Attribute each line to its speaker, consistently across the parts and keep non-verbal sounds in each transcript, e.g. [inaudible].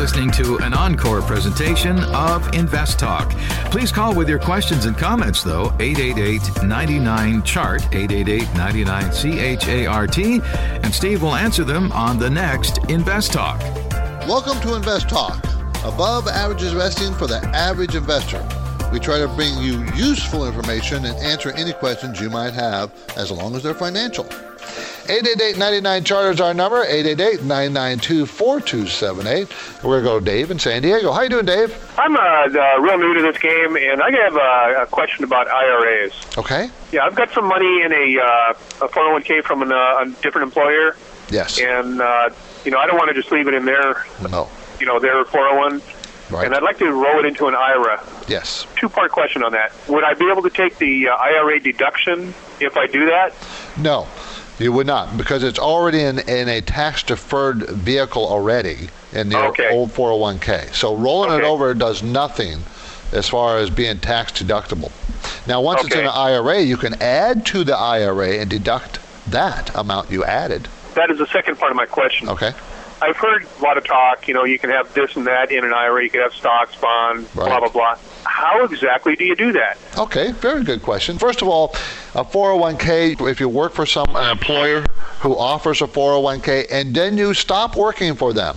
Speaker 1: Listening to an encore presentation of Invest Talk. Please call with your questions and comments, though, 888 99 Chart, 888 99 CHART, and Steve will answer them on the next Invest Talk.
Speaker 2: Welcome to Invest Talk, above average investing for the average investor. We try to bring you useful information and answer any questions you might have as long as they're financial. 888-99 Charter is our number, 888-992-4278. We're going to go to Dave in San Diego. How you doing, Dave?
Speaker 3: I'm uh, uh, real new to this game, and I have uh, a question about IRAs.
Speaker 2: Okay.
Speaker 3: Yeah, I've got some money in a, uh, a 401k from an, uh, a different employer,
Speaker 2: Yes.
Speaker 3: and uh, you know I don't want to just leave it in their,
Speaker 2: No.
Speaker 3: you know, their 401,
Speaker 2: Right.
Speaker 3: and I'd like to roll it into an IRA.
Speaker 2: Yes.
Speaker 3: Two-part question on that: Would I be able to take the uh, IRA deduction if I do that?
Speaker 2: No, you would not because it's already in, in a tax deferred vehicle already in the
Speaker 3: Okay.
Speaker 2: old 401k. So rolling it over does nothing as far as being tax deductible. Now, once it's in an IRA, you can add to the IRA and deduct that amount you added.
Speaker 3: That is the second part of my question.
Speaker 2: Okay.
Speaker 3: I've heard a lot of talk. You know, you can have this and that in an IRA. You can have stocks, bonds,
Speaker 2: Right.
Speaker 3: blah blah blah. How exactly do you do that?
Speaker 2: Okay, very good question. First of all, a 401k, if you work for some an employer who offers a 401k and then you stop working for them,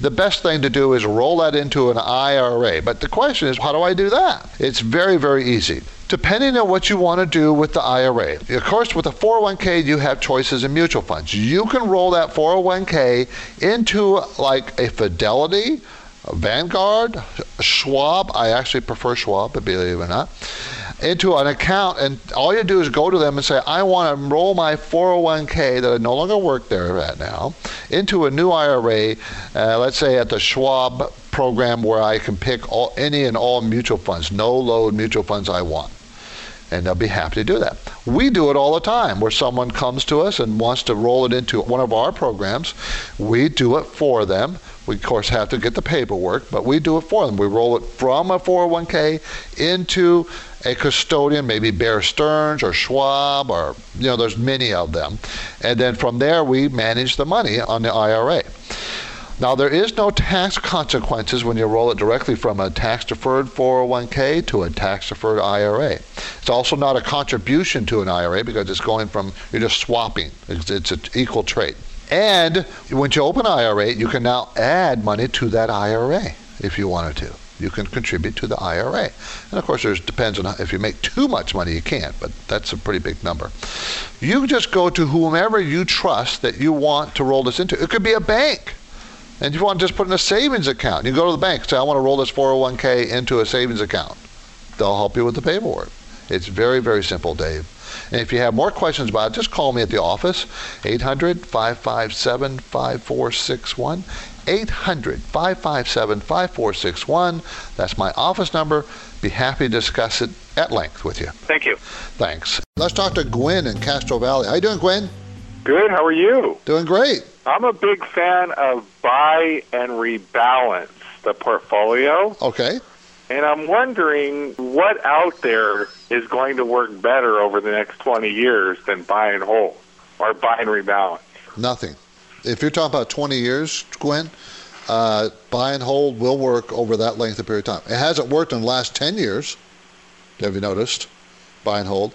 Speaker 2: the best thing to do is roll that into an IRA. But the question is, how do I do that? It's very, very easy. Depending on what you want to do with the IRA. Of course, with a 401k, you have choices in mutual funds. You can roll that 401k into like a Fidelity, a Vanguard, Schwab. I actually prefer Schwab, but believe it or not. Into an account, and all you do is go to them and say, I want to enroll my 401k that I no longer work there at now into a new IRA, uh, let's say at the Schwab program where I can pick all, any and all mutual funds, no load mutual funds I want and they'll be happy to do that. We do it all the time where someone comes to us and wants to roll it into one of our programs. We do it for them. We, of course, have to get the paperwork, but we do it for them. We roll it from a 401k into a custodian, maybe Bear Stearns or Schwab, or, you know, there's many of them. And then from there, we manage the money on the IRA. Now, there is no tax consequences when you roll it directly from a tax deferred 401k to a tax deferred IRA. It's also not a contribution to an IRA because it's going from, you're just swapping. It's, it's an equal trade. And once you open an IRA, you can now add money to that IRA if you wanted to. You can contribute to the IRA. And of course, there's depends on if you make too much money, you can't, but that's a pretty big number. You just go to whomever you trust that you want to roll this into. It could be a bank. And you want to just put in a savings account, you go to the bank and say, I want to roll this 401k into a savings account. They'll help you with the paperwork. It's very, very simple, Dave. And if you have more questions about it, just call me at the office, 800 557 5461. 800 557 5461. That's my office number. Be happy to discuss it at length with you.
Speaker 3: Thank you.
Speaker 2: Thanks. Let's talk to Gwen in Castro Valley. How you doing, Gwen?
Speaker 4: Good. How are you?
Speaker 2: Doing great.
Speaker 4: I'm a big fan of buy and rebalance the portfolio,
Speaker 2: Okay.
Speaker 4: and I'm wondering what out there is going to work better over the next 20 years than buy and hold or buy and rebalance.
Speaker 2: Nothing. If you're talking about 20 years, Gwen, uh, buy and hold will work over that length of period of time. It hasn't worked in the last 10 years. Have you noticed? Buy and hold.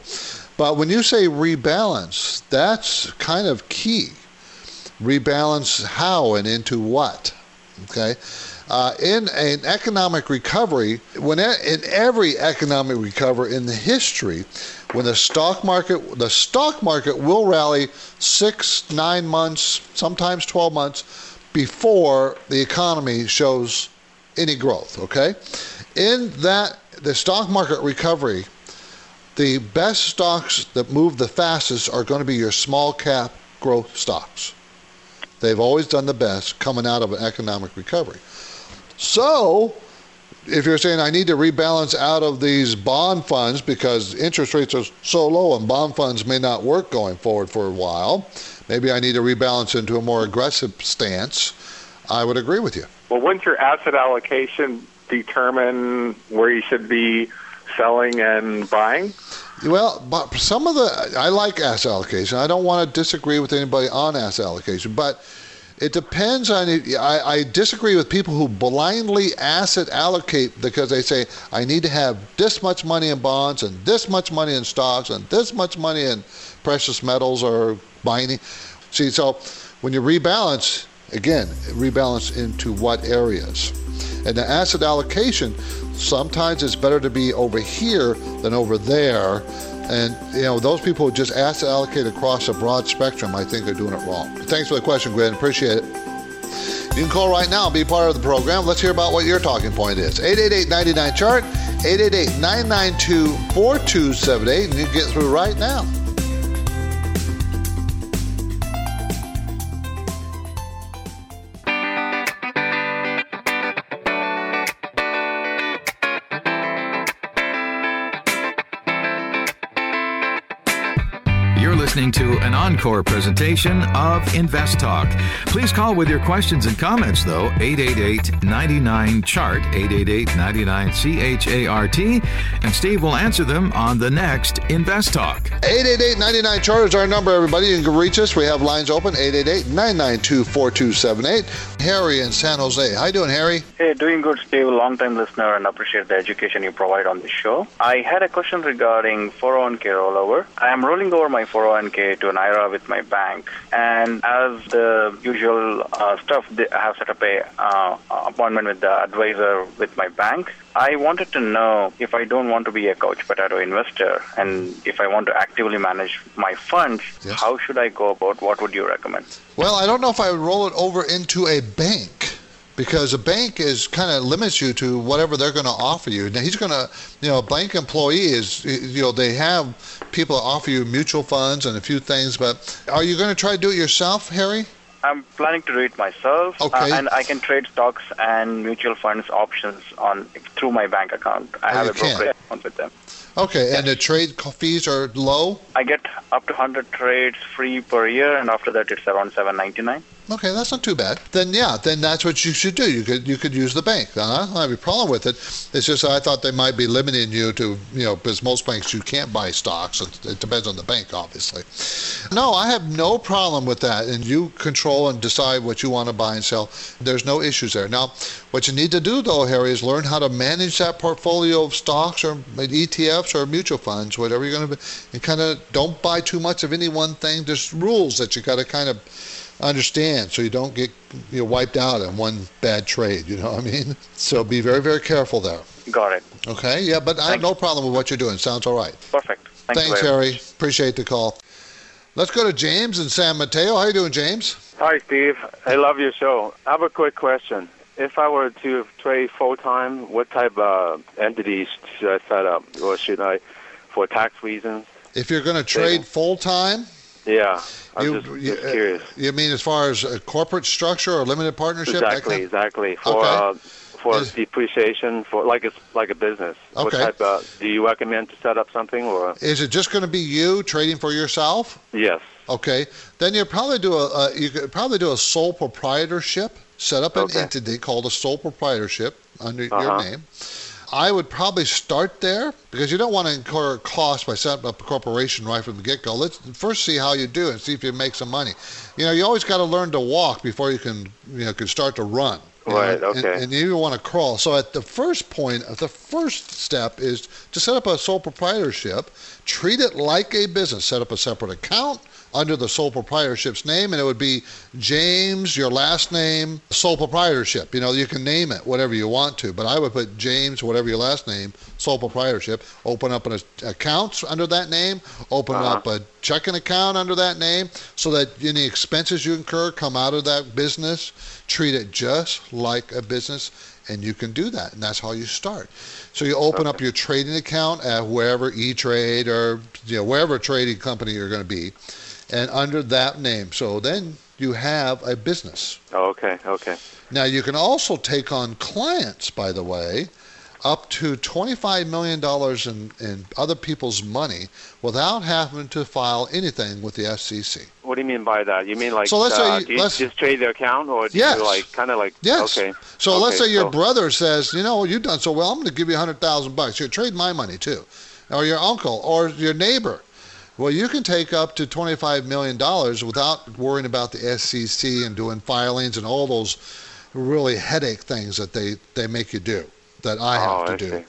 Speaker 2: But when you say rebalance, that's kind of key. Rebalance how and into what? Okay. Uh, in an economic recovery, when in every economic recovery in the history, when the stock market the stock market will rally six, nine months, sometimes twelve months before the economy shows any growth. Okay, in that the stock market recovery, the best stocks that move the fastest are going to be your small cap growth stocks. They've always done the best coming out of an economic recovery. So, if you're saying I need to rebalance out of these bond funds because interest rates are so low and bond funds may not work going forward for a while, maybe I need to rebalance into a more aggressive stance. I would agree with you.
Speaker 4: Well, wouldn't your asset allocation determine where you should be selling and buying?
Speaker 2: Well, but some of the I like asset allocation. I don't want to disagree with anybody on asset allocation, but it depends on. I, I disagree with people who blindly asset allocate because they say I need to have this much money in bonds and this much money in stocks and this much money in precious metals or mining. See, so when you rebalance, again, rebalance into what areas. And the asset allocation, sometimes it's better to be over here than over there. And you know, those people who just asset allocate across a broad spectrum, I think are doing it wrong. Thanks for the question, Gwen. Appreciate it. You can call right now and be part of the program. Let's hear about what your talking point is. 888-99 chart, 888-992-4278, and you get through right now.
Speaker 1: Listening to an encore presentation of Invest Talk. Please call with your questions and comments, though, 888 99 Chart, 888 99 CHART, and Steve will answer them on the next Invest Talk.
Speaker 2: 888 99 Chart is our number, everybody. You can reach us. We have lines open 888 992 4278. Harry in San Jose. How you doing, Harry?
Speaker 5: Hey, doing good, Steve. Long time listener and appreciate the education you provide on the show. I had a question regarding 401k rollover. I am rolling over my 401 401k to an IRA with my bank. And as the usual uh, stuff, I have set up a uh, appointment with the advisor with my bank. I wanted to know if I don't want to be a couch potato investor and if I want to actively manage my funds, yes. how should I go about? What would you recommend?
Speaker 2: Well, I don't know if I would roll it over into a bank because a bank is kind of limits you to whatever they're going to offer you. Now he's going to, you know, a bank employee is, you know, they have people offer you mutual funds and a few things, but are you going to try to do it yourself, Harry?
Speaker 5: I'm planning to do it myself,
Speaker 2: uh, okay.
Speaker 5: Uh, and I can trade stocks and mutual funds options on through my bank account. I oh, have a brokerage account with them.
Speaker 2: Okay, and the trade fees are low.
Speaker 5: I get up to 100 trades free per year, and after that, it's around 7.99.
Speaker 2: Okay, that's not too bad. Then yeah, then that's what you should do. You could you could use the bank. I don't have a problem with it. It's just I thought they might be limiting you to you know because most banks you can't buy stocks. It depends on the bank, obviously. No, I have no problem with that, and you control and decide what you want to buy and sell. There's no issues there. Now, what you need to do though, Harry, is learn how to manage that portfolio of stocks or ETFs or mutual funds, whatever you're going to be, and kind of don't buy too much of any one thing. There's rules that you got to kind of understand so you don't get you know, wiped out in one bad trade. You know what I mean? [laughs] So be very, very careful there.
Speaker 5: Got it.
Speaker 2: Okay, yeah, but I have no problem with what you're doing. Sounds all right.
Speaker 5: Perfect.
Speaker 2: Thank Thanks, Harry. Much. Appreciate the call. Let's go to James in San Mateo. How you doing, James?
Speaker 6: Hi, Steve. I love your show. I have a quick question. If I were to trade full time, what type of entities should I set up, or should I, for tax reasons?
Speaker 2: If you're going to trade full time,
Speaker 6: yeah, I'm you, just, you, just uh, curious.
Speaker 2: You mean as far as a corporate structure or limited partnership?
Speaker 6: Exactly, exactly. For okay. uh, for Is, depreciation, for like it's like a business.
Speaker 2: Okay. What
Speaker 6: type of, do you recommend to set up something or?
Speaker 2: Is it just going to be you trading for yourself?
Speaker 6: Yes.
Speaker 2: Okay, then you probably do a, a you could probably do a sole proprietorship. Set up an okay. entity called a sole proprietorship under uh-huh. your name I would probably start there because you don't want to incur costs by setting up a corporation right from the get go. Let's first see how you do and see if you make some money. You know, you always got to learn to walk before you can, you know, can start to run.
Speaker 6: Right.
Speaker 2: Know?
Speaker 6: Okay.
Speaker 2: And, and, you want to crawl. So at the first point, at the first step is to set up a sole proprietorship. Treat it like a business. Set up a separate account under the sole proprietorship's name, and it would be James, your last name, sole proprietorship. You know, you can name it whatever you want to, but I would put James, whatever your last name, sole proprietorship. Open up an account under that name. Open uh-huh. up a checking account under that name, so that any expenses you incur come out of that business. Treat it just like a business, and you can do that, and that's how you start. So you open okay. up your trading account at wherever E Trade or you know wherever trading company you're going to be and under that name. So then you have a business.
Speaker 6: Oh, okay, okay.
Speaker 2: Now you can also take on clients, by the way, up to $25 million in, in other people's money without having to file anything with the SEC.
Speaker 6: What do you mean by that? You mean like
Speaker 2: So let's say
Speaker 6: uh,
Speaker 2: you-
Speaker 6: do you
Speaker 2: let's-
Speaker 6: just trade the account, or do
Speaker 2: Yes.
Speaker 6: you like kind of like
Speaker 2: Yes.
Speaker 6: okay?
Speaker 2: So let's
Speaker 6: Okay,
Speaker 2: say your
Speaker 6: so-
Speaker 2: brother says, you know, you've done so well, I'm going to give you a hundred thousand bucks. You trade my money too, or your uncle, or your neighbor. Well, you can take up to twenty-five million dollars without worrying about the SEC and doing filings and all those really headache things that they they make you do that I have
Speaker 6: Oh,
Speaker 2: to
Speaker 6: I
Speaker 2: do.
Speaker 6: see.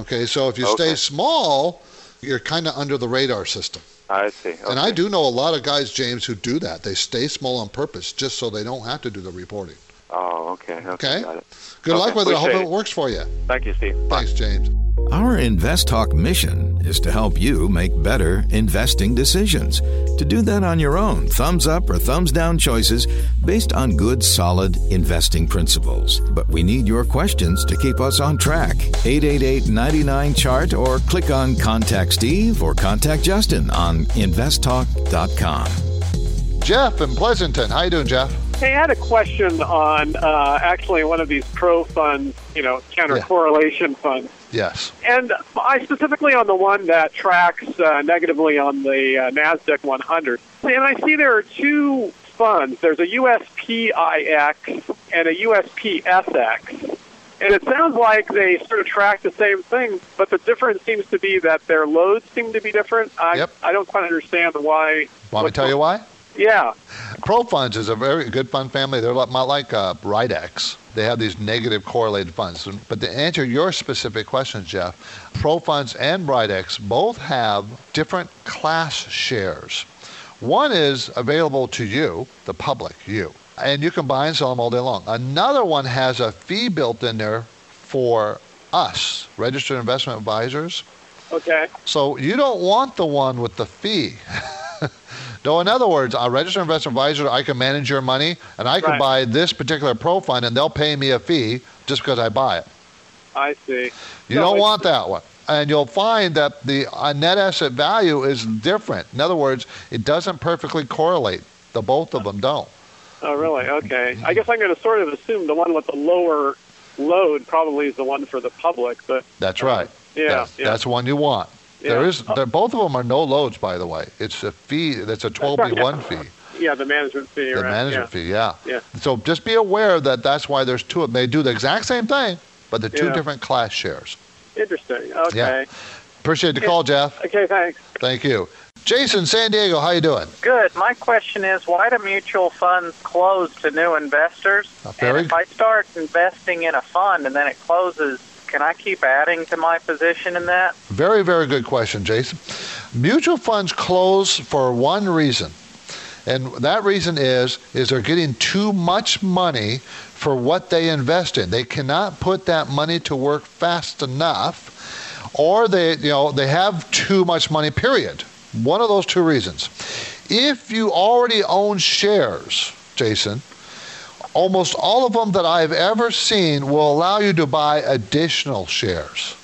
Speaker 2: Okay, so if you stay small, you're kind of under the radar system.
Speaker 6: I see.
Speaker 2: And I do know a lot of guys, James, who do that. They stay small on purpose just so they don't have to do the reporting.
Speaker 6: Oh, okay. Okay.
Speaker 2: Okay.
Speaker 6: Got it.
Speaker 2: Good
Speaker 6: Okay,
Speaker 2: luck with it. I hope it
Speaker 6: it.
Speaker 2: works for you.
Speaker 6: Thank you, Steve. Bye.
Speaker 2: Thanks, James.
Speaker 1: Our Invest Talk mission is to help you make better investing decisions. To do that on your own, thumbs up or thumbs down choices based on good, solid investing principles. But we need your questions to keep us on track. 888 99 Chart or click on Contact Steve or Contact Justin on investtalk.com.
Speaker 2: Jeff in Pleasanton. How you doing, Jeff?
Speaker 7: Hey, I had a question on uh, actually one of these pro funds, you know, counter
Speaker 2: Yeah.
Speaker 7: correlation funds.
Speaker 2: Yes.
Speaker 7: And I specifically on the one that tracks uh, negatively on the uh, NASDAQ 100. And I see there are two funds. There's a USPIX and a USPSX. And it sounds like they sort of track the same thing, but the difference seems to be that their loads seem to be different. I,
Speaker 2: Yep.
Speaker 7: I don't quite understand why.
Speaker 2: Want me to tell you why?
Speaker 7: Yeah.
Speaker 2: Pro funds is a very good fund family. They're like, like uh, Rydex. They have these negative correlated funds. But to answer your specific question, Jeff, Pro funds and Rydex both have different class shares. One is available to you, the public, you, and you can buy and sell them all day long. Another one has a fee built in there for us, registered investment advisors.
Speaker 7: Okay.
Speaker 2: So you don't want the one with the fee. [laughs] no, in other words, a registered investment advisor, I can manage your money and I can
Speaker 7: Right.
Speaker 2: buy this particular pro fund and they'll pay me a fee just because I buy it.
Speaker 7: I see.
Speaker 2: You
Speaker 7: So
Speaker 2: don't want that one. And you'll find that the uh, net asset value is different. In other words, it doesn't perfectly correlate. The both of them don't.
Speaker 7: Oh, really? Okay. I guess I'm going to sort of assume the one with the lower load probably is the one for the public, but
Speaker 2: That's right.
Speaker 7: yeah,
Speaker 2: That's,
Speaker 7: yeah.
Speaker 2: that's one you want. There
Speaker 7: Yeah.
Speaker 2: is, there, both of them are no loads, by the way. It's a fee. That's a 12b1 fee.
Speaker 7: yeah, the management fee.
Speaker 2: The
Speaker 7: right?
Speaker 2: management
Speaker 7: yeah.
Speaker 2: fee, yeah.
Speaker 7: Yeah.
Speaker 2: So just be aware that that's why there's two of them. They do the exact same thing, but they're two
Speaker 7: Yeah.
Speaker 2: different class shares.
Speaker 7: Interesting. Okay. Yeah.
Speaker 2: Appreciate the call, Jeff.
Speaker 7: Okay. Thanks.
Speaker 2: Thank you. Jason, San Diego, how you doing?
Speaker 8: Good. My question is, why do mutual funds close to new investors?
Speaker 2: Very
Speaker 8: and if I start investing in a fund and then it closes, can I keep adding to my position in that?
Speaker 2: Very, very good question, Jason. Mutual funds close for one reason. And that reason is is they're getting too much money for what they invest in. They cannot put that money to work fast enough or they you know they have too much money period. One of those two reasons. If you already own shares, Jason, almost all of them that I've ever seen will allow you to buy additional shares.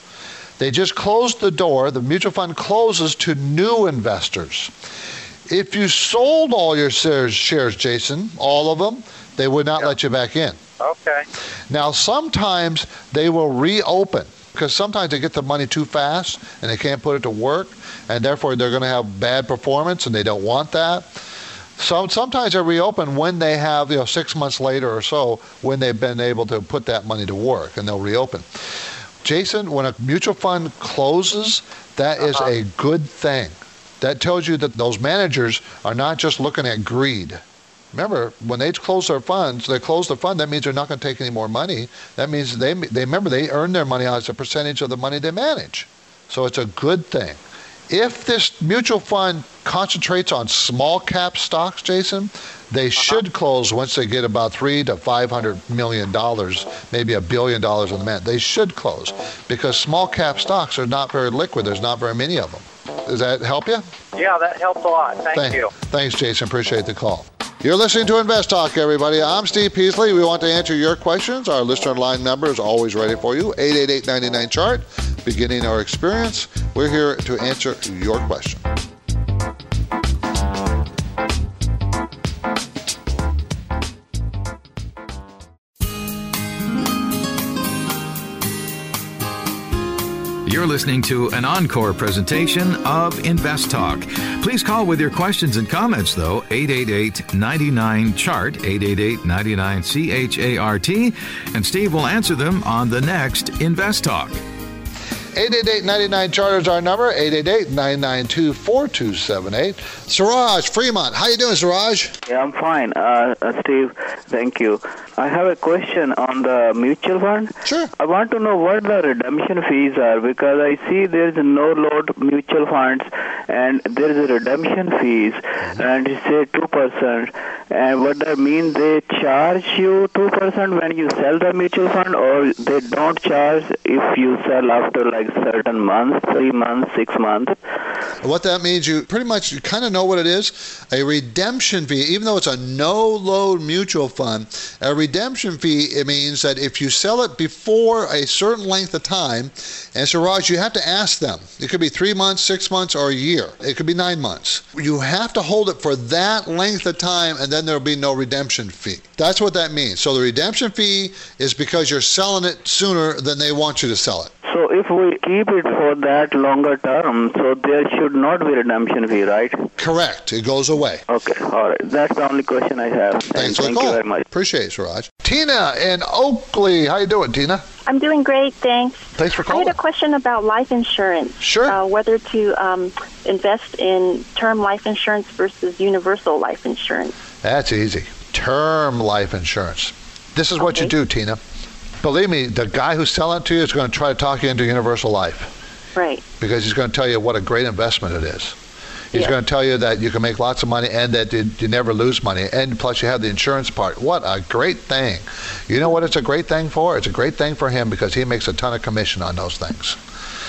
Speaker 2: They just closed the door. The mutual fund closes to new investors. If you sold all your shares, shares, Jason, all of them, they would not let you back in.
Speaker 8: Okay.
Speaker 2: Now, sometimes they will reopen because sometimes they get the money too fast and they can't put it to work, and therefore they're going to have bad performance and they don't want that. So sometimes they reopen when they have, you know, six months later or so, when they've been able to put that money to work, and they'll reopen. Jason, when a mutual fund closes, that is uh-huh. a good thing. That tells you that those managers are not just looking at greed. Remember, when they close their funds, they close the fund. That means they're not going to take any more money. That means they they remember they earn their money as a percentage of the money they manage. So it's a good thing. If this mutual fund concentrates on small cap stocks, Jason, they uh-huh. should close once they get about three to five hundred million dollars, maybe a billion dollars in the man. They should close because small cap stocks are not very liquid. There's not very many of them. Does that help you?
Speaker 8: Yeah, that helps a lot. Thank
Speaker 2: Thank-
Speaker 8: you.
Speaker 2: Thanks, Jason. Appreciate the call. You're listening to Invest Talk, everybody. I'm Steve Peasley. We want to answer your questions. Our listener line number is always ready for you 888 99 chart. Beginning our experience, we're here to answer your question.
Speaker 1: You're listening to an encore presentation of Invest Talk. Please call with your questions and comments, though, 888 99 Chart, 888 99 C H A R T, and Steve will answer them on the next Invest Talk.
Speaker 2: 888-99 chart is our number 888-992-4278 Siraj Fremont how you doing Siraj?
Speaker 9: Yeah I'm fine. Uh, uh, Steve thank you. I have a question on the mutual fund.
Speaker 2: Sure.
Speaker 9: I want to know what the redemption fees are because I see there is no load mutual funds and there is a redemption fees mm-hmm. and you say 2% and what that mean they charge you 2% when you sell the mutual fund or they don't charge if you sell after like like certain months, three months, six months.
Speaker 2: What that means, you pretty much you kind of know what it is. A redemption fee, even though it's a no-load mutual fund, a redemption fee it means that if you sell it before a certain length of time, and so Raj, you have to ask them. It could be three months, six months, or a year. It could be nine months. You have to hold it for that length of time, and then there will be no redemption fee. That's what that means. So the redemption fee is because you're selling it sooner than they want you to sell it.
Speaker 9: So if we keep it for that longer term, so there should not be redemption fee, right?
Speaker 2: Correct. It goes away.
Speaker 9: Okay. All right. That's the only question I have.
Speaker 2: Thanks
Speaker 9: for
Speaker 2: the
Speaker 9: call. you very much.
Speaker 2: Appreciate it, Siraj. Tina in Oakley. How you doing, Tina?
Speaker 10: I'm doing great, thanks.
Speaker 2: Thanks for calling.
Speaker 10: I had a question about life insurance.
Speaker 2: Sure.
Speaker 10: Uh, whether to um, invest in term life insurance versus universal life insurance.
Speaker 2: That's easy. Term life insurance. This is what you do, Tina believe me, the guy who's selling it to you is going to try to talk you into universal life.
Speaker 10: Right.
Speaker 2: Because he's going to tell you what a great investment it is. He's going to tell you that you can make lots of money and that you, you, never lose money. And plus, you have the insurance part. What a great thing. You know what it's a great thing for? It's a great thing for him because he makes a ton of commission on those things.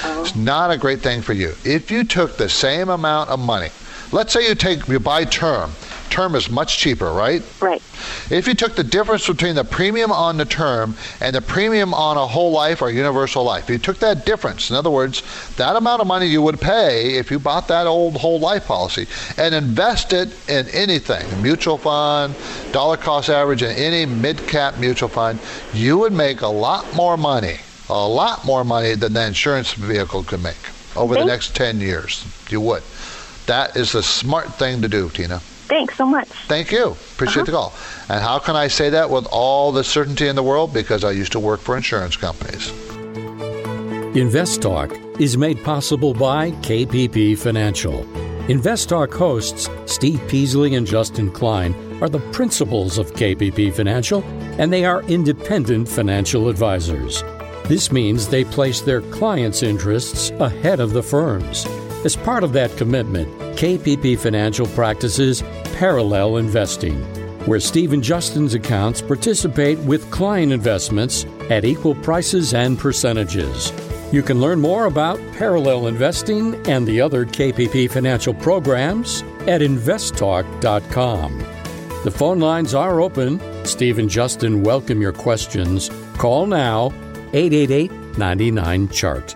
Speaker 2: Oh. It's not a great thing for you. If you took the same amount of money, let's say you take you buy term term is much cheaper, right?
Speaker 10: Right.
Speaker 2: If you took the difference between the premium on the term and the premium on a whole life or universal life, if you took that difference, in other words, that amount of money you would pay if you bought that old whole life policy and invest it in anything, a mutual fund, dollar cost average in any mid cap mutual fund, you would make a lot more money, a lot more money than the insurance vehicle could make over the next 10 years. You would. That is the smart thing to do, Tina.
Speaker 10: Thanks so much.
Speaker 2: Thank you. Appreciate uh-huh. the call. And how can I say that with all the certainty in the world? Because I used to work for insurance companies.
Speaker 11: Invest Talk is made possible by KPP Financial. Invest Talk hosts Steve Peasley and Justin Klein are the principals of KPP Financial, and they are independent financial advisors. This means they place their clients' interests ahead of the firm's. As part of that commitment, KPP Financial practices parallel investing, where Steve and Justin's accounts participate with client investments at equal prices and percentages. You can learn more about parallel investing and the other KPP financial programs at investtalk.com. The phone lines are open. Steve and Justin welcome your questions. Call now 888 99 Chart.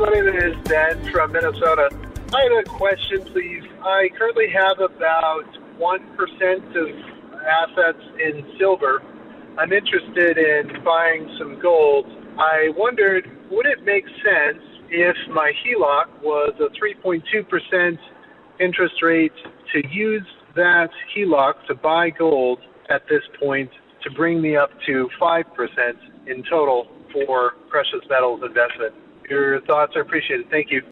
Speaker 12: My name is Dan from Minnesota. I have a question, please. I currently have about 1% of assets in silver. I'm interested in buying some gold. I wondered, would it make sense if my HELOC was a 3.2% interest rate to use that HELOC to buy gold at this point to bring me up to 5% in total for precious metals investment? Your thoughts are appreciated. Thank you.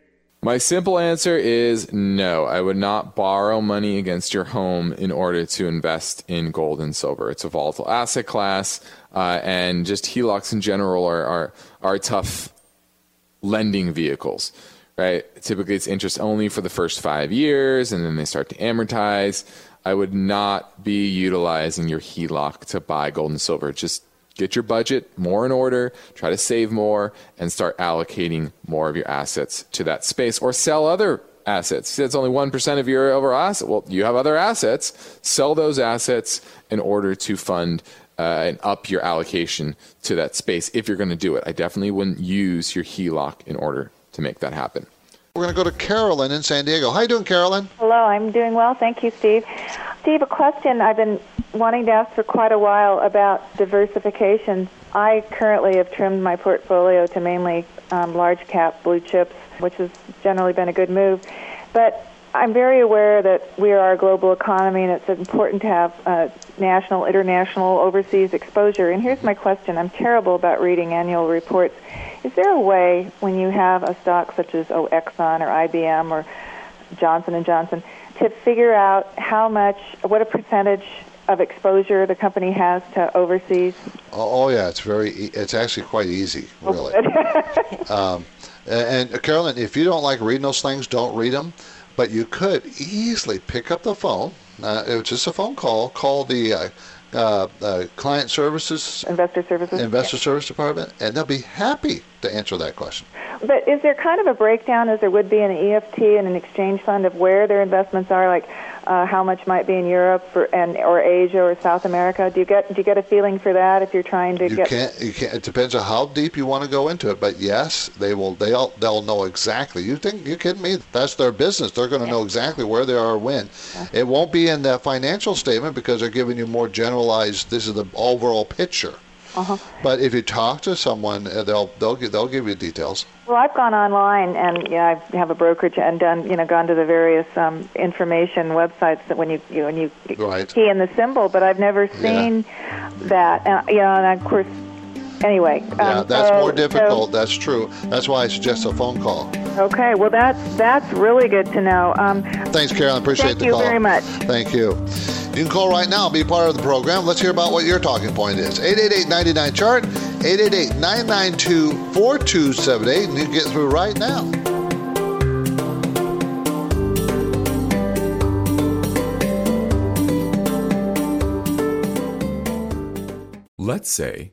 Speaker 13: My simple answer is no. I would not borrow money against your home in order to invest in gold and silver. It's a volatile asset class, uh, and just HELOCs in general are, are, are tough lending vehicles, right? Typically, it's interest only for the first five years, and then they start to amortize. I would not be utilizing your HELOC to buy gold and silver. Just get your budget more in order, try to save more, and start allocating more of your assets to that space or sell other assets. It's only 1% of your overall asset. Well, you have other assets. Sell those assets in order to fund uh, and up your allocation to that space if you're going to do it. I definitely wouldn't use your HELOC in order to make that happen.
Speaker 2: We're going to go to Carolyn in San Diego. How you doing, Carolyn?
Speaker 14: Hello, I'm doing well. Thank you, Steve. Steve, a question I've been wanting to ask for quite a while about diversification. I currently have trimmed my portfolio to mainly um, large cap blue chips, which has generally been a good move. But I'm very aware that we are a global economy and it's important to have uh, national, international, overseas exposure. And here's my question I'm terrible about reading annual reports. Is there a way when you have a stock such as oh, Exxon or IBM or Johnson and Johnson to figure out how much, what a percentage of exposure the company has to overseas?
Speaker 2: Oh, oh yeah, it's very. E- it's actually quite easy, really. [laughs] um, and, and Carolyn, if you don't like reading those things, don't read them. But you could easily pick up the phone. Uh, it's just a phone call. Call the uh, uh, uh, client services,
Speaker 14: investor services,
Speaker 2: investor service department, and they'll be happy to answer that question.
Speaker 14: But is there kind of a breakdown, as there would be in an EFT and an exchange fund, of where their investments are? Like, uh, how much might be in Europe for, and or Asia or South America? Do you get do you get a feeling for that if you're trying to
Speaker 2: you
Speaker 14: get?
Speaker 2: Can't, you can't. It depends on how deep you want to go into it. But yes, they will. They'll they'll know exactly. You think you kidding me? That's their business. They're going to know exactly where they are when. It won't be in the financial statement because they're giving you more generalized. This is the overall picture.
Speaker 14: Uh-huh.
Speaker 2: But if you talk to someone, uh, they'll they'll they'll give you details.
Speaker 14: Well, I've gone online and yeah, I have a brokerage and done you know gone to the various um, information websites that when you, you when you
Speaker 2: right.
Speaker 14: key in the symbol, but I've never seen that. And you know, and of course, anyway.
Speaker 2: Yeah,
Speaker 14: um,
Speaker 2: that's
Speaker 14: so-
Speaker 2: more
Speaker 14: so-
Speaker 2: difficult. that's true. That's why I suggest a phone call.
Speaker 14: okay, well that's that's really good to know. Um,
Speaker 2: Thanks, Carolyn. Appreciate
Speaker 14: Thank
Speaker 2: the
Speaker 14: you
Speaker 2: call.
Speaker 14: very much.
Speaker 2: Thank you. You can call right now, be part of the program. Let's hear about what your talking point is. 888 chart 888 992 4278, and you can get through right now.
Speaker 13: Let's say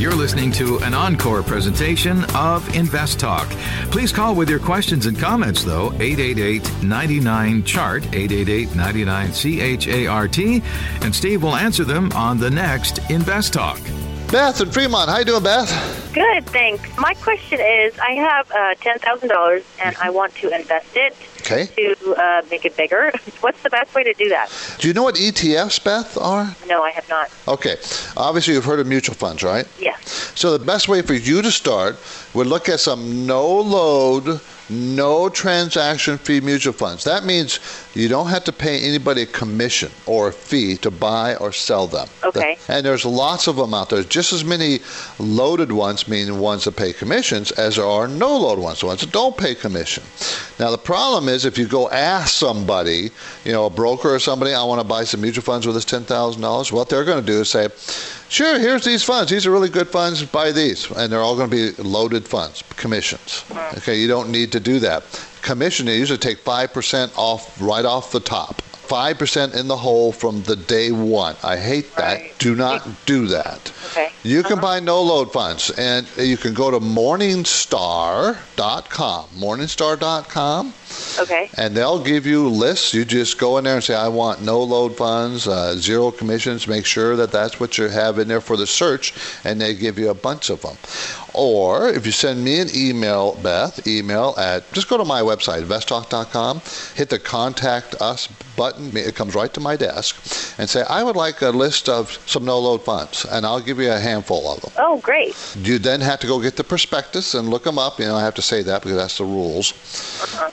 Speaker 1: You're listening to an encore presentation of Invest Talk. Please call with your questions and comments, though, 888 99 Chart, 888 99 CHART, and Steve will answer them on the next Invest Talk.
Speaker 2: Beth in Fremont. How you doing, Beth?
Speaker 15: Good, thanks. My question is, I have uh, ten thousand dollars and I want to invest it
Speaker 2: Okay.
Speaker 15: to uh, make it bigger. [laughs] What's the best way to do that?
Speaker 2: Do you know what ETFs, Beth, are?
Speaker 15: No, I have not.
Speaker 2: Okay. Obviously, you've heard of mutual funds, right?
Speaker 15: Yes.
Speaker 2: So the best way for you to start would look at some no load, no transaction fee mutual funds. That means you don't have to pay anybody a commission or a fee to buy or sell them.
Speaker 15: Okay.
Speaker 2: And there's lots of them out there. Just as many loaded ones, meaning ones that pay commissions, as there are no load ones, the ones that don't pay commission. Now the problem is if you go ask somebody, you know, a broker or somebody, I want to buy some mutual funds with this ten thousand dollars, what they're going to do is say, Sure, here's these funds. These are really good funds. Buy these. And they're all going to be loaded funds, commissions. Okay, you don't need to do that. Commission, they usually take 5% off right off the top. 5% in the hole from the day one. I hate that. Do not do that.
Speaker 15: Okay.
Speaker 2: You can uh-huh. buy no load funds, and you can go to morningstar.com. Morningstar.com.
Speaker 15: Okay.
Speaker 2: And they'll give you lists. You just go in there and say, I want no load funds, uh, zero commissions. Make sure that that's what you have in there for the search, and they give you a bunch of them. Or if you send me an email, Beth, email at, just go to my website, investtalk.com, hit the contact us button. It comes right to my desk, and say, I would like a list of some no load funds, and I'll give you a handful of them.
Speaker 15: Oh, great.
Speaker 2: You then have to go get the prospectus and look them up. You know, I have to say that because that's the rules.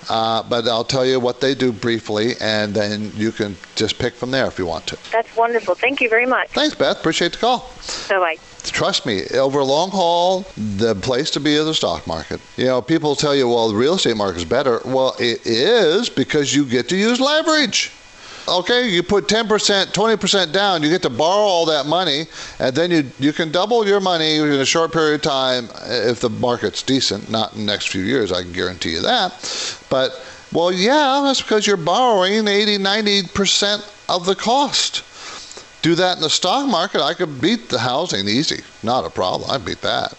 Speaker 2: Uh, Uh, but I'll tell you what they do briefly, and then you can just pick from there if you want to.
Speaker 15: That's wonderful. Thank you very much.
Speaker 2: Thanks, Beth. Appreciate the call.
Speaker 15: Bye bye.
Speaker 2: Trust me, over a long haul, the place to be is the stock market. You know, people tell you, well, the real estate market is better. Well, it is because you get to use leverage. Okay, you put 10%, 20% down, you get to borrow all that money, and then you you can double your money in a short period of time uh, if the market's decent. Not in the next few years, I can guarantee you that. But, well, yeah, that's because you're borrowing 80, 90% of the cost. Do that in the stock market, I could beat the housing easy. Not a problem. I beat that.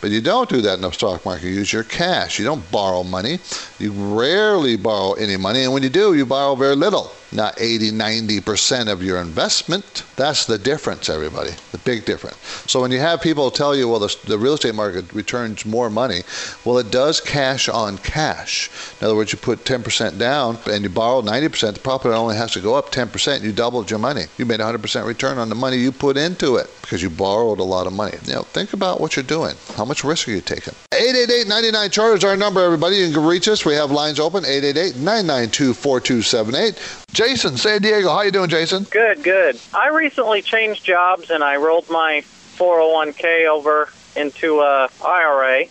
Speaker 2: But you don't do that in the stock market. You use your cash. You don't borrow money. You rarely borrow any money. And when you do, you borrow very little. Not 80, 90% of your investment. That's the difference, everybody. The big difference. So when you have people tell you, well, the, the real estate market returns more money, well, it does cash on cash. In other words, you put 10% down and you borrow 90%, the property only has to go up 10%. You doubled your money. You made 100% return on the money you put into it because you borrowed a lot of money. You know, think about what you're doing. How much risk are you taking? 888-99 chart is our number, everybody. You can reach us. We have lines open, 888-992-4278. Jason, San Diego. How you doing, Jason?
Speaker 8: Good, good. I recently changed jobs and I rolled my 401k over into uh, a IRA,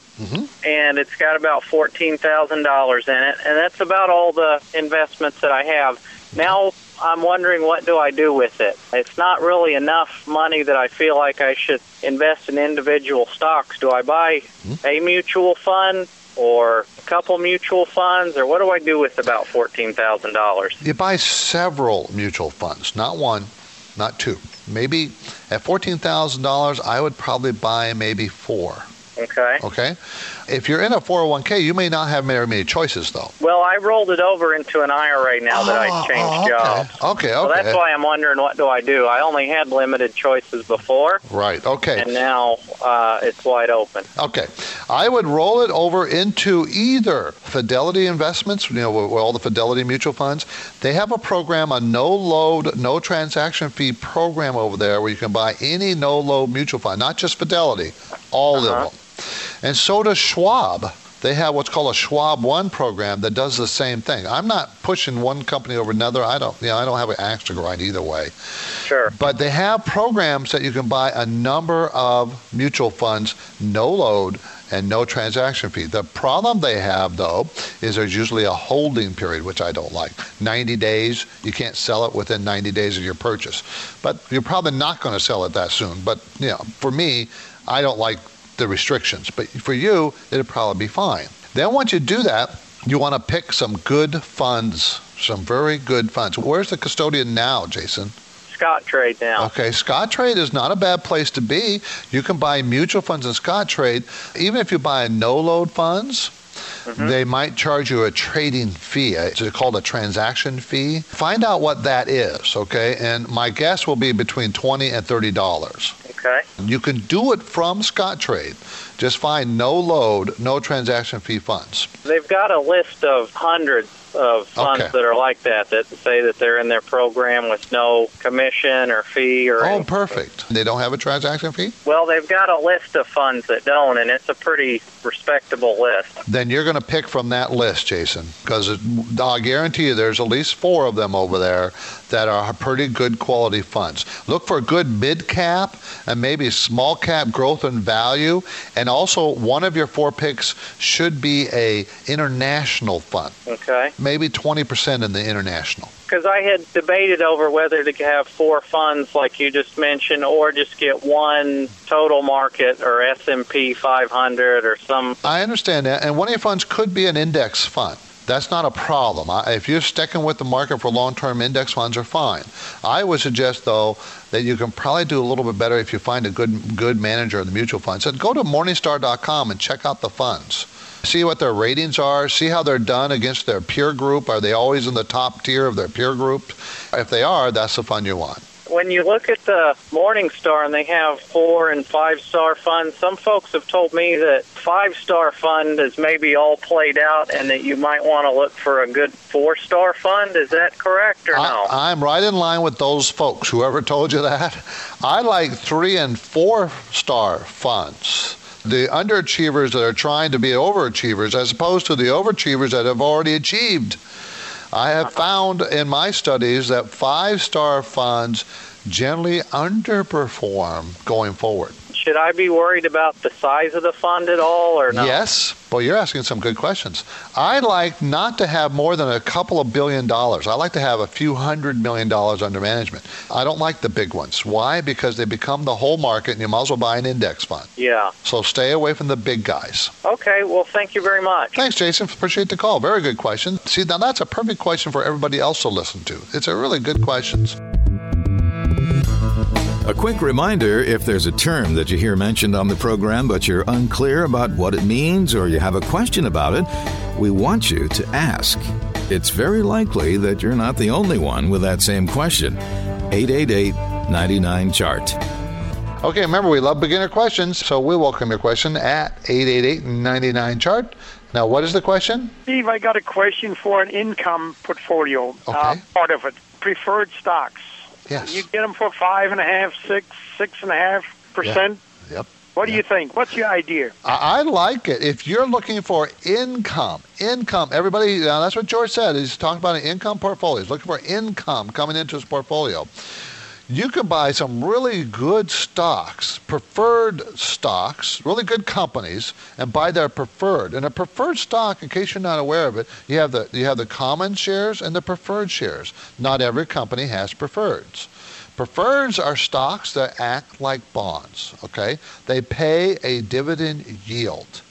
Speaker 8: and it's got about fourteen thousand dollars in it, and that's about all the investments that I have. Now I'm wondering what do I do with it? It's not really enough money that I feel like I should invest in individual stocks. Do I buy mm-hmm. a mutual fund or a couple mutual funds, or what do I do with about fourteen thousand dollars?
Speaker 2: You buy several mutual funds, not one, not two. Maybe at $14,000, I would probably buy maybe four.
Speaker 8: Okay.
Speaker 2: Okay? If you're in a 401k, you may not have very many choices, though.
Speaker 8: Well, I rolled it over into an IRA now that I changed
Speaker 2: oh, okay.
Speaker 8: jobs.
Speaker 2: Okay,
Speaker 8: So
Speaker 2: okay.
Speaker 8: that's why I'm wondering what do I do. I only had limited choices before,
Speaker 2: Right, okay.
Speaker 8: and now uh, it's wide open.
Speaker 2: Okay. I would roll it over into either Fidelity Investments, you know, where all the Fidelity mutual funds. They have a program, a no load, no transaction fee program over there where you can buy any no load mutual fund, not just Fidelity, all of them. And so does Schwab. They have what's called a Schwab One program that does the same thing. I'm not pushing one company over another. I don't, you know, I don't have an axe to grind either way.
Speaker 8: Sure.
Speaker 2: But they have programs that you can buy a number of mutual funds, no load, and no transaction fee. The problem they have, though, is there's usually a holding period, which I don't like. 90 days, you can't sell it within 90 days of your purchase. But you're probably not going to sell it that soon. But, you know, for me, I don't like the restrictions. But for you, it'll probably be fine. Then once you do that, you want to pick some good funds, some very good funds. Where's the custodian now, Jason?
Speaker 8: Scottrade now.
Speaker 2: Okay, Scottrade is not a bad place to be. You can buy mutual funds in Scottrade. Even if you buy no load funds, Mm-hmm. They might charge you a trading fee. It's called a transaction fee. Find out what that is, okay? And my guess will be between twenty and thirty dollars.
Speaker 8: Okay.
Speaker 2: You can do it from Scottrade. Just find no load, no transaction fee funds.
Speaker 8: They've got a list of hundreds of funds
Speaker 2: Okay.
Speaker 8: that are like that that say that they're in their program with no commission or fee or
Speaker 2: Oh, perfect. They don't have a transaction fee?
Speaker 8: well they've got a list of funds that don't and it's a pretty respectable list
Speaker 2: Then you're going to pick from that list, Jason, because I guarantee you there's at least four of them over there that are pretty good quality funds. Look for good mid cap and maybe small cap growth and value, and also one of your four picks should be a international fund.
Speaker 8: okay
Speaker 2: Maybe 20% in the international.
Speaker 8: because I had debated over whether to have four funds like you just mentioned or just get one total market or S&P 500 or some
Speaker 2: I understand that, and one of your funds could be an index fund. That's not a problem. I- If you're sticking with the market for long-term index funds, are fine. I would suggest, though, that you can probably do a little bit better if you find a good good manager of the mutual funds. So go to Morningstar.com and check out the funds. See what their ratings are. See how they're done against their peer group. Are they always in the top tier of their peer group? If they are, that's the fund you want.
Speaker 8: when you look at the Morningstar and they have four and five star funds, some folks have told me that five star fund is maybe all played out and that you might want to look for a good four star fund. Is that correct or no?
Speaker 2: I, I'm right in line with those folks. Whoever told you that, I like three and four star funds. The underachievers that are trying to be overachievers, as opposed to the overachievers that have already achieved. I have found in my studies that five star funds generally underperform going forward.
Speaker 8: Should I be worried about the size of the fund at all or no?
Speaker 2: Yes. Well, you're asking some good questions. I like not to have more than a couple of billion dollars. I like to have a few hundred million dollars under management. I don't like the big ones. Why? Because they become the whole market and you might as well buy an index fund.
Speaker 8: Yeah.
Speaker 2: So stay away from the big guys.
Speaker 8: Okay, well, thank you very much.
Speaker 2: Thanks, Jason. Appreciate the call. Very good question. See, now that's a perfect question for everybody else to listen to. It's a really good question.
Speaker 1: A quick reminder if there's a term that you hear mentioned on the program but you're unclear about what it means or you have a question about it, we want you to ask. It's very likely that you're not the only one with that same question. 888 99 Chart.
Speaker 2: Okay, remember, we love beginner questions, so we welcome your question at 888 99 chart. Now, what is the question?
Speaker 16: Steve, I got a question for an income portfolio. Uh, part of it, preferred stocks.
Speaker 2: Yes.
Speaker 16: You get them for five and a half, six, six and a half percent.
Speaker 2: Yep.
Speaker 16: What do you think? What's your idea?
Speaker 2: I I like it. If you're looking for income, income, everybody, now that's what George said. He's talking about an income portfolio. He's looking for income coming into his portfolio. You can buy some really good stocks, preferred stocks, really good companies, and buy their preferred. And a preferred stock, in case you're not aware of it, you have the you have the common shares and the preferred shares. Not every company has preferreds. Preferreds are stocks that act like bonds, okay? They pay a dividend yield.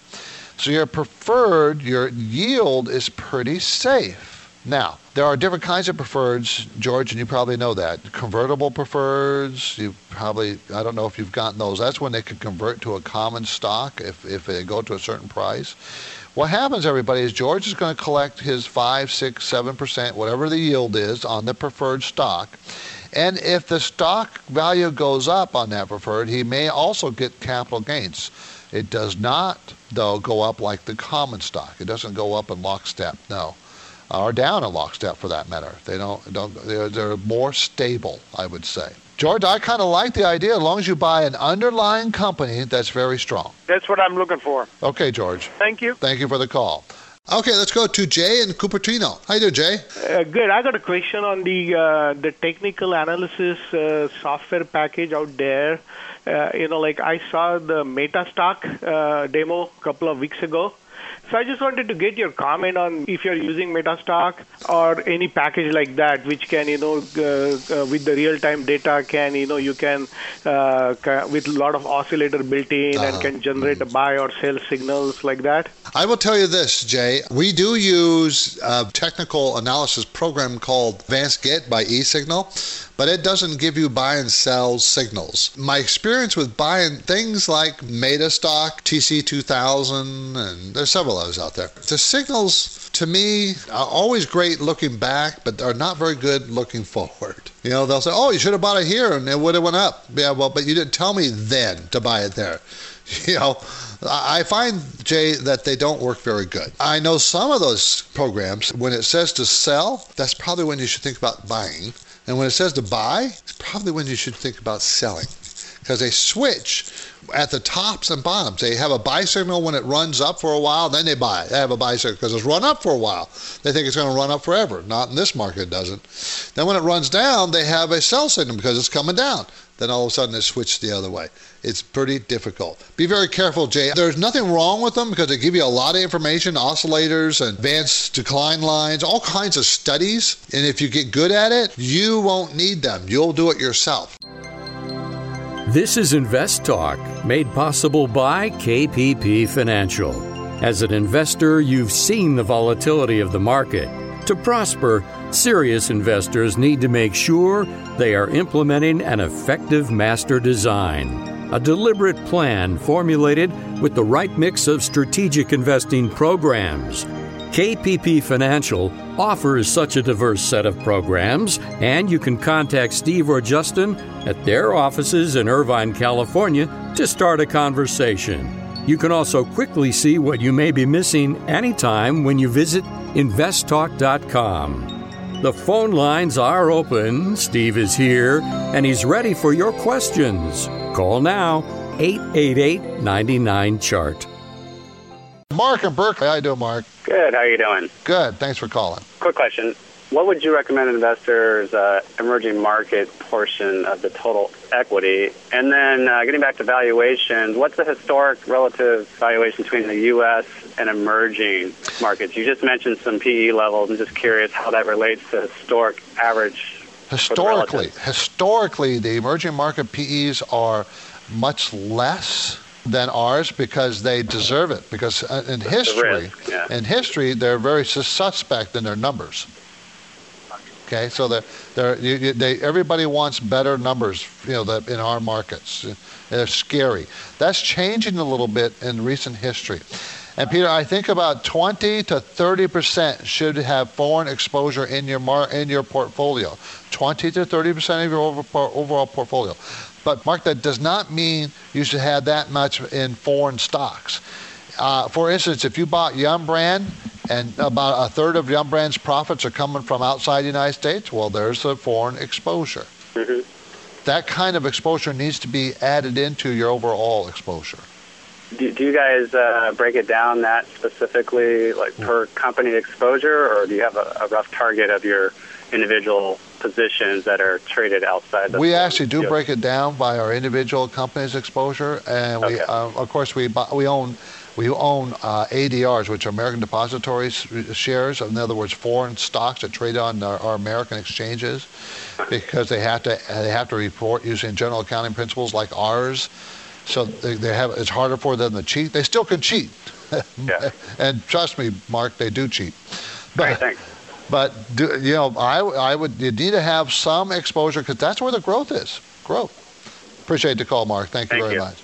Speaker 2: So your preferred, your yield is pretty safe. Now, there are different kinds of preferreds, George, and you probably know that. Convertible preferreds, you probably, I don't know if you've gotten those. That's when they can convert to a common stock if, if they go to a certain price. What happens, everybody, is George is going to collect his 5, 6, 7%, whatever the yield is on the preferred stock. And if the stock value goes up on that preferred, he may also get capital gains. It does not, though, go up like the common stock. It doesn't go up in lockstep, no, or down in lockstep for that matter. They don't, don't they're, they're more stable, I would say. George, I kind of like the idea as long as you buy an underlying company that's very strong.
Speaker 16: That's what I'm looking for.
Speaker 2: Okay, George.
Speaker 16: Thank you.
Speaker 2: Thank you for the call. Okay, let's go to Jay in Cupertino. How you doing, Jay?
Speaker 17: Uh, good. I got a question on the uh, the technical analysis uh, software package out there. Uh, you know, like I saw the MetaStock uh, demo a couple of weeks ago. So I just wanted to get your comment on if you're using MetaStock or any package like that, which can, you know, uh, uh, with the real-time data, can, you know, you can, uh, ca- with a lot of oscillator built in and can generate a buy or sell signals like that.
Speaker 2: I will tell you this, Jay. We do use a technical analysis program called Advanced Get by eSignal, but it doesn't give you buy and sell signals. My experience with buying things like MetaStock, TC2000, and there's several those out there. The signals, to me, are always great looking back, but are not very good looking forward. You know, they'll say, "Oh, you should have bought it here, and it would have went up." Yeah, well, but you didn't tell me then to buy it there. [laughs] You know, I find, Jay, that they don't work very good. I know some of those programs, when it says to sell, that's probably when you should think about buying. And when it says to buy, it's probably when you should think about selling. Because they switch at the tops and bottoms. They have a buy signal when it runs up for a while, then they buy. They have a buy signal because it's run up for a while. They think it's going to run up forever. Not in this market, it doesn't. Then when it runs down, they have a sell signal because it's coming down. Then all of a sudden it switched the other way. It's pretty difficult. Be very careful, Jay. There's nothing wrong with them because they give you a lot of information, oscillators and advance-decline lines, all kinds of studies. And if you get good at it, you won't need them. You'll do it yourself.
Speaker 11: This is Invest Talk, made possible by KPP Financial. As an investor, you've seen the volatility of the market. To prosper, serious investors need to make sure they are implementing an effective master design, a deliberate plan formulated with the right mix of strategic investing programs. KPP Financial offers such a diverse set of programs, and you can contact Steve or Justin at their offices in Irvine, California to start a conversation. You can also quickly see what you may be missing anytime when you visit investtalk.com. The phone lines are open. Steve is here, and he's ready for your questions. Call now 888 99 Chart.
Speaker 2: Mark in Berkeley. How you doing, Mark?
Speaker 18: Good. How are you doing?
Speaker 2: Good. Thanks for calling.
Speaker 18: Quick question. What would you recommend investors uh, emerging market portion of the total equity? And then uh, getting back to valuations, what's the historic relative valuation between the U.S. and emerging markets? You just mentioned some PE levels. I'm just curious how that relates to historic average. for the
Speaker 2: Historically, historically, the emerging market PEs are much less than ours because they deserve it. Because uh, in history,
Speaker 18: yeah.
Speaker 2: in history, they're very suspect in their numbers. Okay, so they're, they're, you, they, everybody wants better numbers, you know, that in our markets. They're scary. That's changing a little bit in recent history. And Peter, I think about 20 to 30 percent should have foreign exposure in your mar- in your portfolio. 20 to 30 percent of your over- overall portfolio. But Mark, that does not mean you should have that much in foreign stocks. Uh, for instance, if you bought Yum Brand and about a third of Yum Brand's profits are coming from outside the United States, well, there's a foreign exposure. That kind of exposure needs to be added into your overall exposure.
Speaker 18: Do, do you guys uh, break it down that specifically, like per company exposure, or do you have a, a rough target of your individual positions that are traded outside the
Speaker 2: We actually do break it down by our individual companies' exposure, and we, uh, of course, we bu- we own we own uh, ADRs, which are American Depository shares. In other words, foreign stocks that trade on our, our American exchanges, because they have to they have to report using general accounting principles like ours. So they, they have it's harder for them to cheat. They still can cheat, [laughs] yeah. and trust me, Mark, they do cheat. But, but do, you know, I, I would you need to have some exposure because that's where the growth is. Growth. Appreciate the call, Mark. Thank you
Speaker 19: Thank
Speaker 2: very
Speaker 19: you.
Speaker 2: much.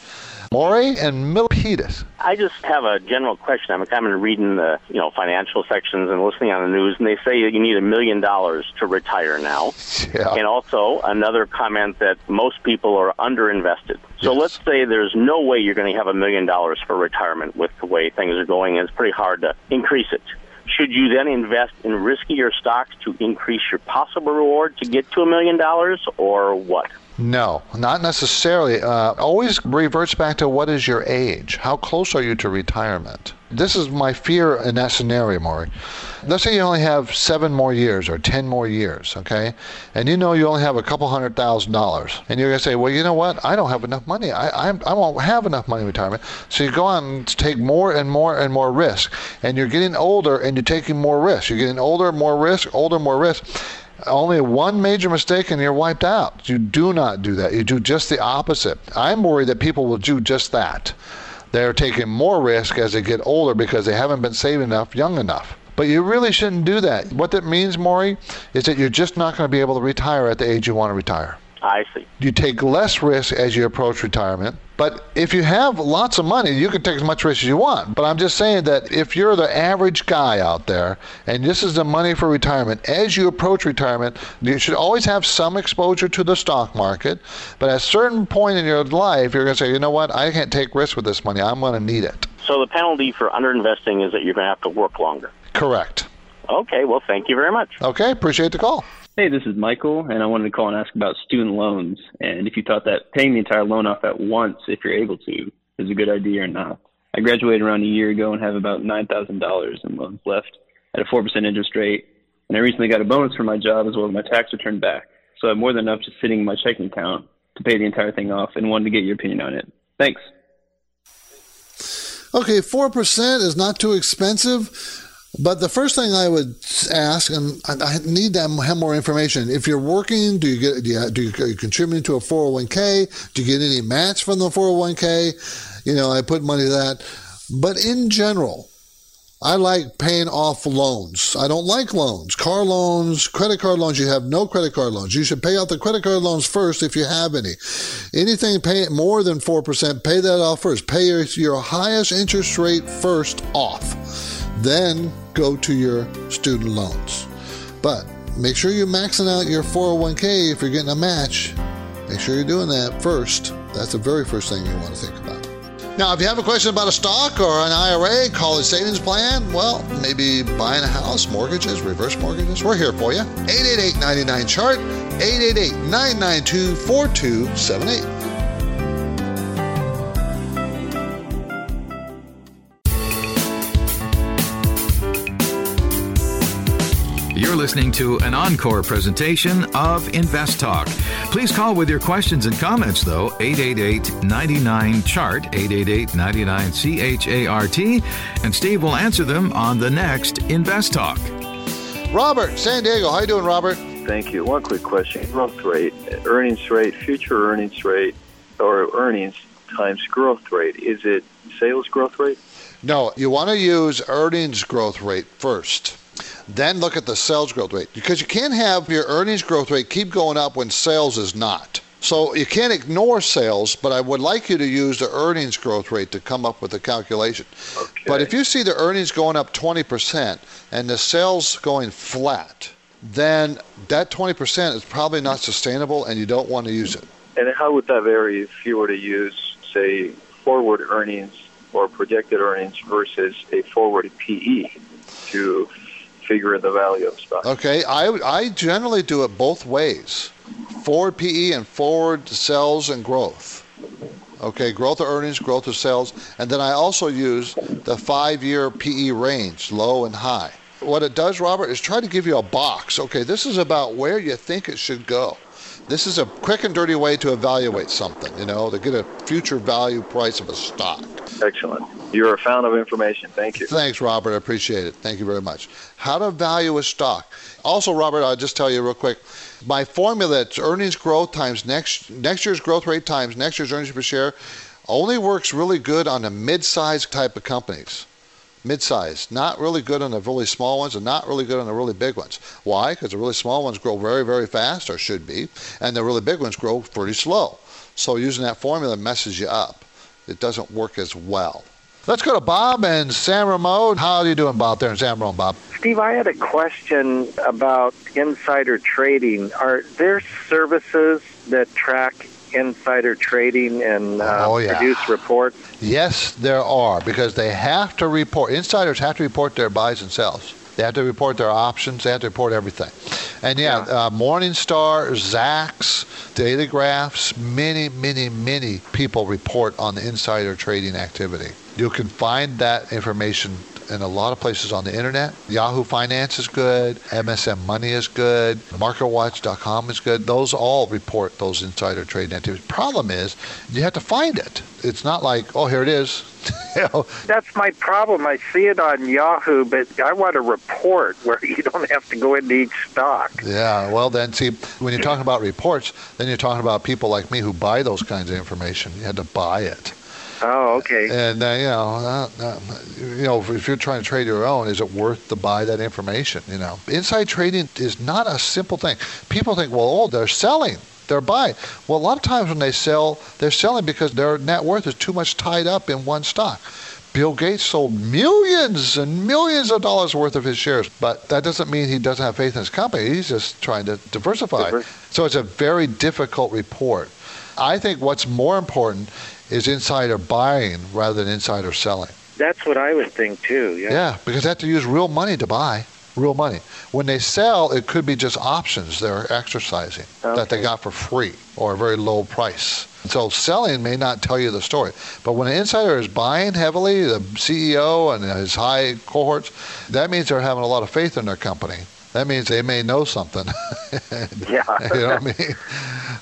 Speaker 2: Maury and Milpitas.
Speaker 19: I just have a general question. I'm kind of reading the you know financial sections and listening on the news, and they say that you need a million dollars to retire now.
Speaker 2: Yeah.
Speaker 19: And also another comment that most people are underinvested. So let's say there's no way you're going to have a million dollars for retirement with the way things are going, and it's pretty hard to increase it. Should you then invest in riskier stocks to increase your possible reward to get to a million dollars, or what?
Speaker 2: No, not necessarily. Uh, always reverts back to what is your age? How close are you to retirement? This is my fear in that scenario, Maury. Let's say you only have seven more years or ten more years, okay? And you know you only have a couple hundred thousand dollars. And you're going to say, well, you know what? I don't have enough money. I, I, I won't have enough money in retirement. So you go on and take more and more and more risk. And you're getting older and you're taking more risk. You're getting older, more risk, older, more risk only one major mistake and you're wiped out. You do not do that. You do just the opposite. I'm worried that people will do just that. They're taking more risk as they get older because they haven't been saving enough young enough. But you really shouldn't do that. What that means, Maury, is that you're just not going to be able to retire at the age you want to retire.
Speaker 19: I see.
Speaker 2: You take less risk as you approach retirement. But if you have lots of money, you can take as much risk as you want. But I'm just saying that if you're the average guy out there and this is the money for retirement, as you approach retirement, you should always have some exposure to the stock market. But at a certain point in your life, you're going to say, you know what, I can't take risk with this money. I'm going to need it.
Speaker 19: So the penalty for underinvesting is that you're going to have to work longer.
Speaker 2: Correct.
Speaker 19: Okay, well, thank you very much.
Speaker 2: Okay, appreciate the call.
Speaker 20: Hey, this is Michael, and I wanted to call and ask about student loans, and if you thought that paying the entire loan off at once, if you're able to, is a good idea or not. I graduated around a year ago and have about $9,000 in loans left at a 4% interest rate, and I recently got a bonus for my job as well as my tax return back, so I have more than enough just sitting in my checking account to pay the entire thing off, and wanted to get your opinion on it. Thanks.
Speaker 2: Okay, 4% is not too expensive. But the first thing I would ask, and I need to have more information. If you're working, do you get do you, do you, you contributing to a 401k? Do you get any match from the 401k? You know, I put money to that. But in general, I like paying off loans. I don't like loans. Car loans, credit card loans, you have no credit card loans. You should pay off the credit card loans first if you have any. Anything pay more than 4%, pay that off first. Pay your, your highest interest rate first off. Then go to your student loans. But make sure you're maxing out your 401k if you're getting a match. Make sure you're doing that first. That's the very first thing you want to think about. Now, if you have a question about a stock or an IRA, college savings plan, well, maybe buying a house, mortgages, reverse mortgages, we're here for you. 888 99 Chart, 888 992 4278.
Speaker 1: Listening to an encore presentation of Invest Talk. Please call with your questions and comments, though, 888 99 Chart, 888 99 CHART, and Steve will answer them on the next Invest Talk.
Speaker 2: Robert, San Diego. How you doing, Robert?
Speaker 21: Thank you. One quick question. Growth rate, earnings rate, future earnings rate, or earnings times growth rate. Is it sales growth rate?
Speaker 2: No, you want to use earnings growth rate first. Then look at the sales growth rate because you can't have your earnings growth rate keep going up when sales is not. So you can't ignore sales, but I would like you to use the earnings growth rate to come up with the calculation.
Speaker 21: Okay.
Speaker 2: But if you see the earnings going up 20% and the sales going flat, then that 20% is probably not sustainable and you don't want to use it.
Speaker 21: And how would that vary if you were to use, say, forward earnings or projected earnings versus a forward PE to figure in the value of stock.
Speaker 2: Okay, I, I generally do it both ways forward PE and forward sales and growth. Okay, growth of earnings, growth of sales. And then I also use the five year PE range, low and high. What it does, Robert, is try to give you a box. Okay, this is about where you think it should go. This is a quick and dirty way to evaluate something, you know, to get a future value price of a stock.
Speaker 21: Excellent. You're a fountain of information. Thank you.
Speaker 2: Thanks, Robert. I appreciate it. Thank you very much. How to value a stock. Also, Robert, I'll just tell you real quick. My formula, it's earnings growth times next next year's growth rate times next year's earnings per share, only works really good on the mid-sized type of companies. Mid-sized, not really good on the really small ones, and not really good on the really big ones. Why? Because the really small ones grow very, very fast, or should be, and the really big ones grow pretty slow. So using that formula messes you up. It doesn't work as well. Let's go to Bob and San Ramon. How are you doing, Bob, there in San Ramon, Bob?
Speaker 22: Steve, I had a question about insider trading. Are there services that track insider trading and uh,
Speaker 2: Oh, yeah.
Speaker 22: produce reports?
Speaker 2: Yes, there are because they have to report. Insiders have to report their buys and sells. They have to report their options. They have to report everything. And yeah, Uh, Morningstar, Zacks, Data Graphs, many, many, many people report on the insider trading activity. You can find that information in a lot of places on the internet. Yahoo Finance is good, MSN Money is good, MarketWatch.com is good. Those all report those insider trading activities. Problem is, you have to find it. It's not like, oh, here it is. [laughs]
Speaker 22: That's my problem. I see it on Yahoo, but I want a report where you don't have to go into each stock.
Speaker 2: Yeah, well, then, see, when you're talking about reports, then you're talking about people like me who buy those kinds of information. You had to buy it.
Speaker 22: Oh, okay.
Speaker 2: And, uh, you know, uh, uh, you know, if you're trying to trade your own, is it worth to buy that information? You know, inside trading is not a simple thing. People think, well, oh, they're selling. They're buying. Well, a lot of times when they sell, they're selling because their net worth is too much tied up in one stock. Bill Gates sold millions and millions of dollars worth of his shares, but that doesn't mean he doesn't have faith in his company. He's just trying to diversify. So it's a very difficult report. I think what's more important is insider buying rather than insider selling.
Speaker 22: That's what I would think too. Yeah.
Speaker 2: Yeah, because they have to use real money to buy. Real money. When they sell, it could be just options they're exercising that they got for free or a very low price. So selling may not tell you the story. But when an insider is buying heavily, the CEO and his high cohorts, that means they're having a lot of faith in their company. That means they may know something. [laughs]
Speaker 22: yeah.
Speaker 2: you know what I mean?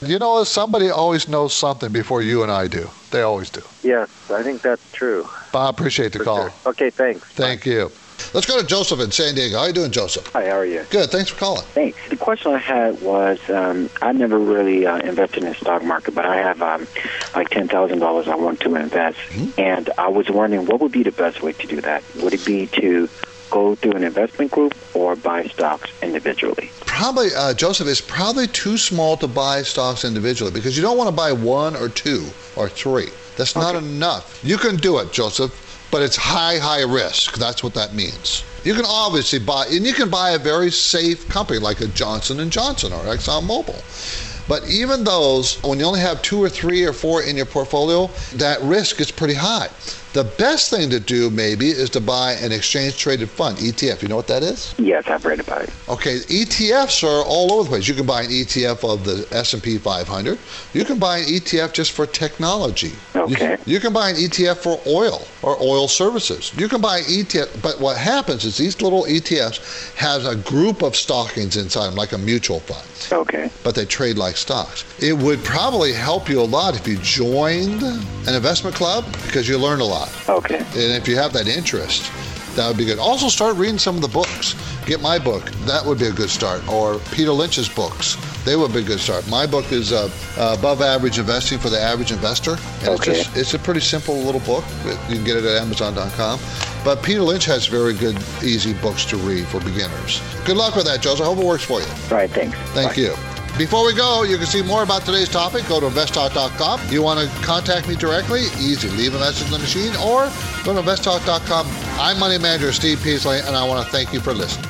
Speaker 2: You know, somebody always knows something before you and I do. They always do.
Speaker 22: Yes, I think that's true.
Speaker 2: Bob, appreciate the call.
Speaker 22: Okay, thanks.
Speaker 2: Thank you. Let's go to Joseph in San Diego. How you doing, Joseph?
Speaker 23: Hi, how are you?
Speaker 2: Good. Thanks for calling.
Speaker 23: Thanks. The question I had was um, I never really uh, invested in the stock market, but I have um, like ten thousand dollars I want to invest, and I was wondering what would be the best way to do that. Would it be to go through an investment group or buy stocks individually?
Speaker 2: Probably, uh, Joseph, it's probably too small to buy stocks individually because you don't want to buy one or two or three. That's not enough. You can do it, Joseph, but it's high, high risk. That's what that means. You can obviously buy, and you can buy a very safe company like a Johnson and Johnson or ExxonMobil. But even those, when you only have two or three or four in your portfolio, that risk is pretty high. The best thing to do maybe is to buy an exchange traded fund, ETF. You know what that is?
Speaker 23: Yes, I've read about it.
Speaker 2: Okay, ETFs are all over the place. You can buy an ETF of the S&P 500. You can buy an ETF just for technology.
Speaker 23: Okay.
Speaker 2: You, you can buy an ETF for oil or oil services. You can buy an ETF, but what happens is these little ETFs have a group of stockings inside them, like a mutual fund.
Speaker 23: Okay.
Speaker 2: But they trade like stocks. It would probably help you a lot if you joined an investment club because you learn a lot.
Speaker 23: Okay.
Speaker 2: And if you have that interest, that would be good. Also, start reading some of the books. Get my book. That would be a good start. Or Peter Lynch's books. They would be a good start. My book is uh, Above Average Investing for the Average Investor. And
Speaker 23: Okay.
Speaker 2: it's, just, it's a pretty simple little book. You can get it at Amazon.com. But Peter Lynch has very good, easy books to read for beginners. Good luck with that, Joseph. I hope it works for you.
Speaker 23: All right, thanks.
Speaker 2: Thank you. Before we go, you can see more about today's topic. Go to investtalk.com. You want to contact me directly? Easy. Leave a message in the machine or go to investtalk.com. I'm Money Manager Steve Peasley, and I want to thank you for listening.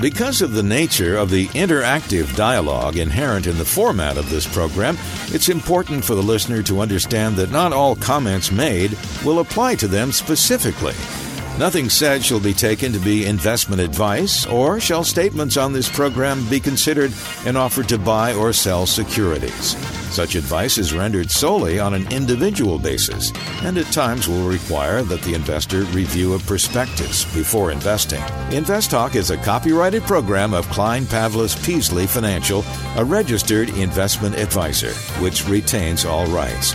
Speaker 1: Because of the nature of the interactive dialogue inherent in the format of this program, it's important for the listener to understand that not all comments made will apply to them specifically. Nothing said shall be taken to be investment advice, or shall statements on this program be considered an offer to buy or sell securities. Such advice is rendered solely on an individual basis, and at times will require that the investor review a prospectus before investing. Invest Talk is a copyrighted program of Klein Pavlis Peasley Financial, a registered investment advisor, which retains all rights.